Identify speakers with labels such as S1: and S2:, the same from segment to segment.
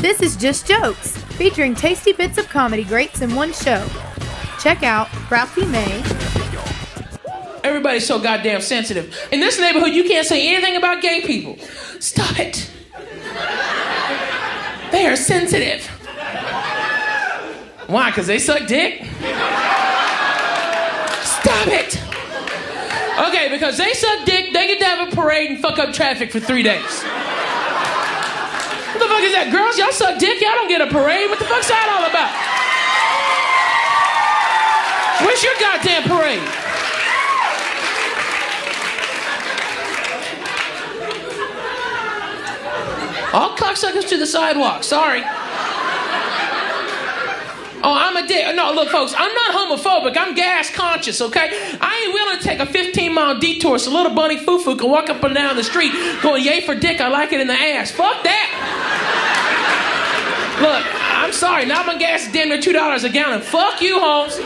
S1: This is Just Jokes, featuring tasty bits of comedy greats in one show. Check out Ralphie May,
S2: Everybody's so goddamn sensitive. In this neighborhood, you can't say anything about gay people. Stop it. They are sensitive. Why? Because they suck dick? Stop it. Okay, because they suck dick, they get to have a parade and fuck up traffic for three days. Is that? Girls, y'all suck dick, y'all don't get a parade. What the fuck's that all about? Where's your goddamn parade? All cocksuckers to the sidewalk. Sorry. Oh, I'm a dick. No, look, folks, I'm not homophobic. I'm gas conscious, okay? I ain't willing to take a 15 mile detour so little bunny foo foo can walk up and down the street going, yay for dick, I like it in the ass. Fuck that. Look, I'm sorry. Now my gas is damn near $2 a gallon. Fuck you, Holmes.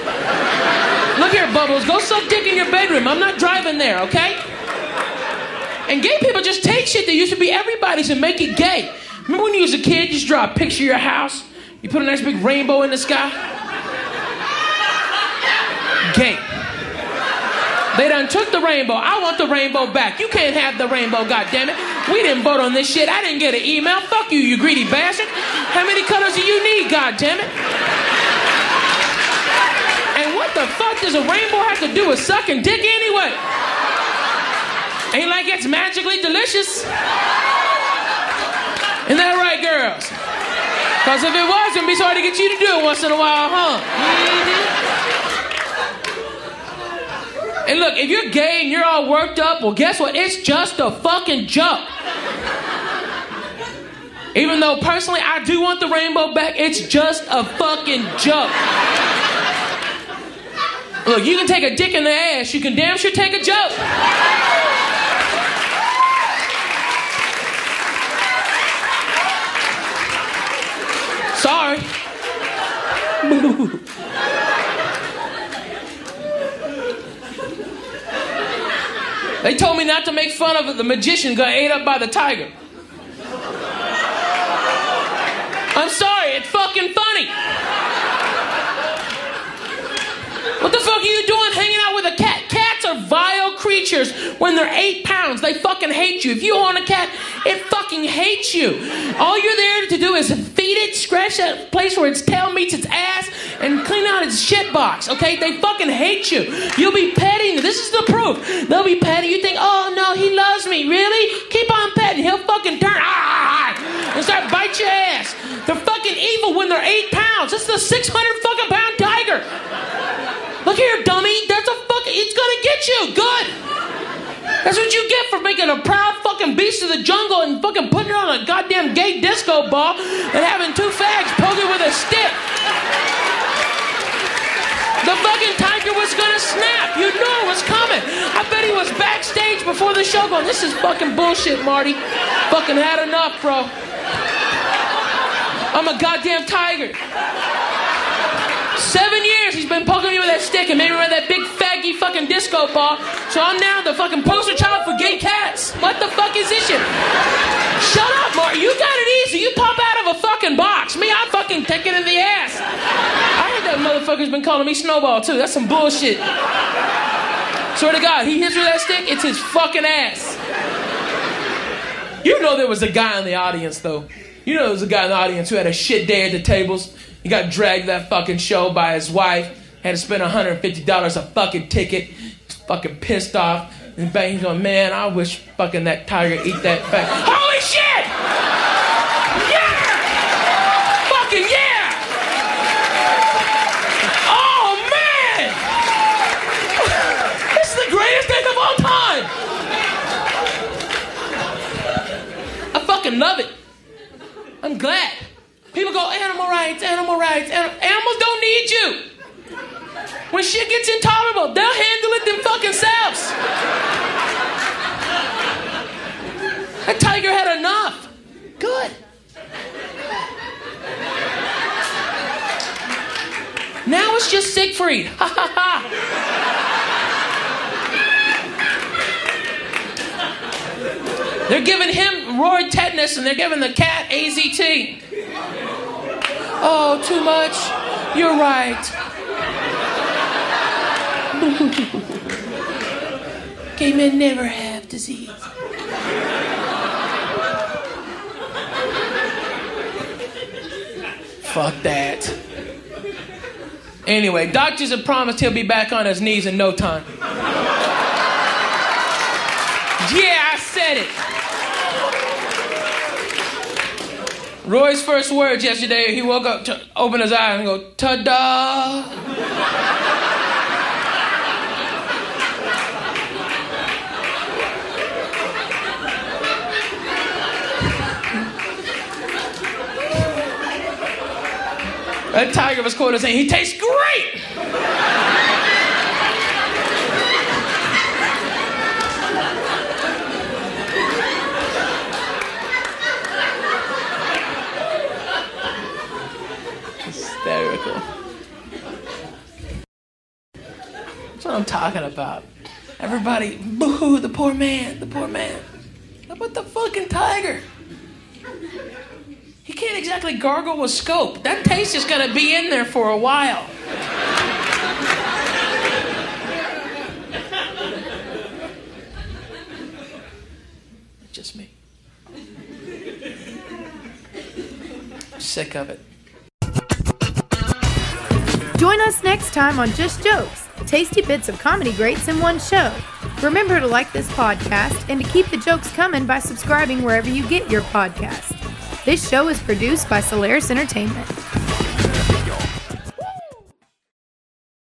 S2: Look here, Bubbles. Go suck dick in your bedroom. I'm not driving there, okay? And gay people just take shit that used to be everybody's and make it gay. Remember when you was a kid, you just draw a picture of your house? You put a nice big rainbow in the sky? Gay. They done took the rainbow. I want the rainbow back. You can't have the rainbow, goddammit. We didn't vote on this shit. I didn't get an email. Fuck you, you greedy bastard. How many colors do you need, God damn it? And what the fuck does a rainbow have to do with sucking dick anyway? Ain't like it's magically delicious. Isn't that right, girls? Because if it was, it'd be sorry to get you to do it once in a while, huh? Mm-hmm. And look, if you're gay and you're all worked up, well, guess what? It's just a fucking joke. Even though personally I do want the rainbow back, it's just a fucking joke. Look, you can take a dick in the ass, you can damn sure take a joke. Sorry. they told me not to make fun of the magician got ate up by the tiger. I'm sorry, it's fucking funny. What the fuck are you doing hanging out with a cat? Cats are vile creatures when they're eight pounds. They fucking hate you. If you own a cat, it fucking hates you. All you're there to do is feed it, scratch that place where its tail meets its ass, and clean out its shit box, okay? They fucking hate you. You'll be petting. This is the proof. They'll be petting. You think, oh no, he loves me. Really? Keep on petting. He'll fucking turn ah, and start bite your ass. They're fucking evil when they're eight pounds. This is a 600 fucking pound tiger. Look here, dummy. That's a fucking. It's gonna get you. Good. That's what you get for making a proud fucking beast of the jungle and fucking putting it on a goddamn gay disco ball and having two fags poke it with a stick. The fucking tiger was gonna snap. You knew it was coming. I bet he was backstage before the show going, this is fucking bullshit, Marty. Fucking had enough, bro. I'm a goddamn tiger. Seven years he's been poking me with that stick and made me wear that big faggy fucking disco ball. So I'm now the fucking poster child for gay cats. What the fuck is this shit? Shut up, Mark. You got it easy. You pop out of a fucking box. Me, I'm fucking taking in the ass. I heard that motherfucker's been calling me Snowball too. That's some bullshit. Swear to God, he hits with that stick, it's his fucking ass. You know there was a guy in the audience though. You know there was a guy in the audience who had a shit day at the tables. He got dragged that fucking show by his wife. Had to spend $150 a fucking ticket. Fucking pissed off. And bang, he's going, man, I wish fucking that tiger eat that fat. Holy shit! Yeah! Fucking yeah! Oh man! This is the greatest thing of all time! I fucking love it. I'm glad. People go, animal rights, animal rights. Anim- Animals don't need you. When shit gets intolerable, they'll handle it them fucking selves. That tiger had enough. Good. Now it's just Siegfried. Ha ha ha. They're giving him roid tetanus and they're giving the cat AZT. Oh, too much. You're right. Gay men never have disease. Fuck that. Anyway, doctors have promised he'll be back on his knees in no time. Yeah, I said it. Roy's first words yesterday, he woke up, to open his eyes, and go, ta-da. That tiger was quoted saying, he tastes great. Hysterical. That's what I'm talking about. Everybody, boo-hoo, the poor man, the poor man. About the fucking tiger? He can't exactly gargle with scope. That taste is gonna be in there for a while. Just me. Sick of it.
S1: Join us next time on Just Jokes, tasty bits of comedy greats in one show. Remember to like this podcast and to keep the jokes coming by subscribing wherever you get your podcast. This show is produced by Solaris Entertainment.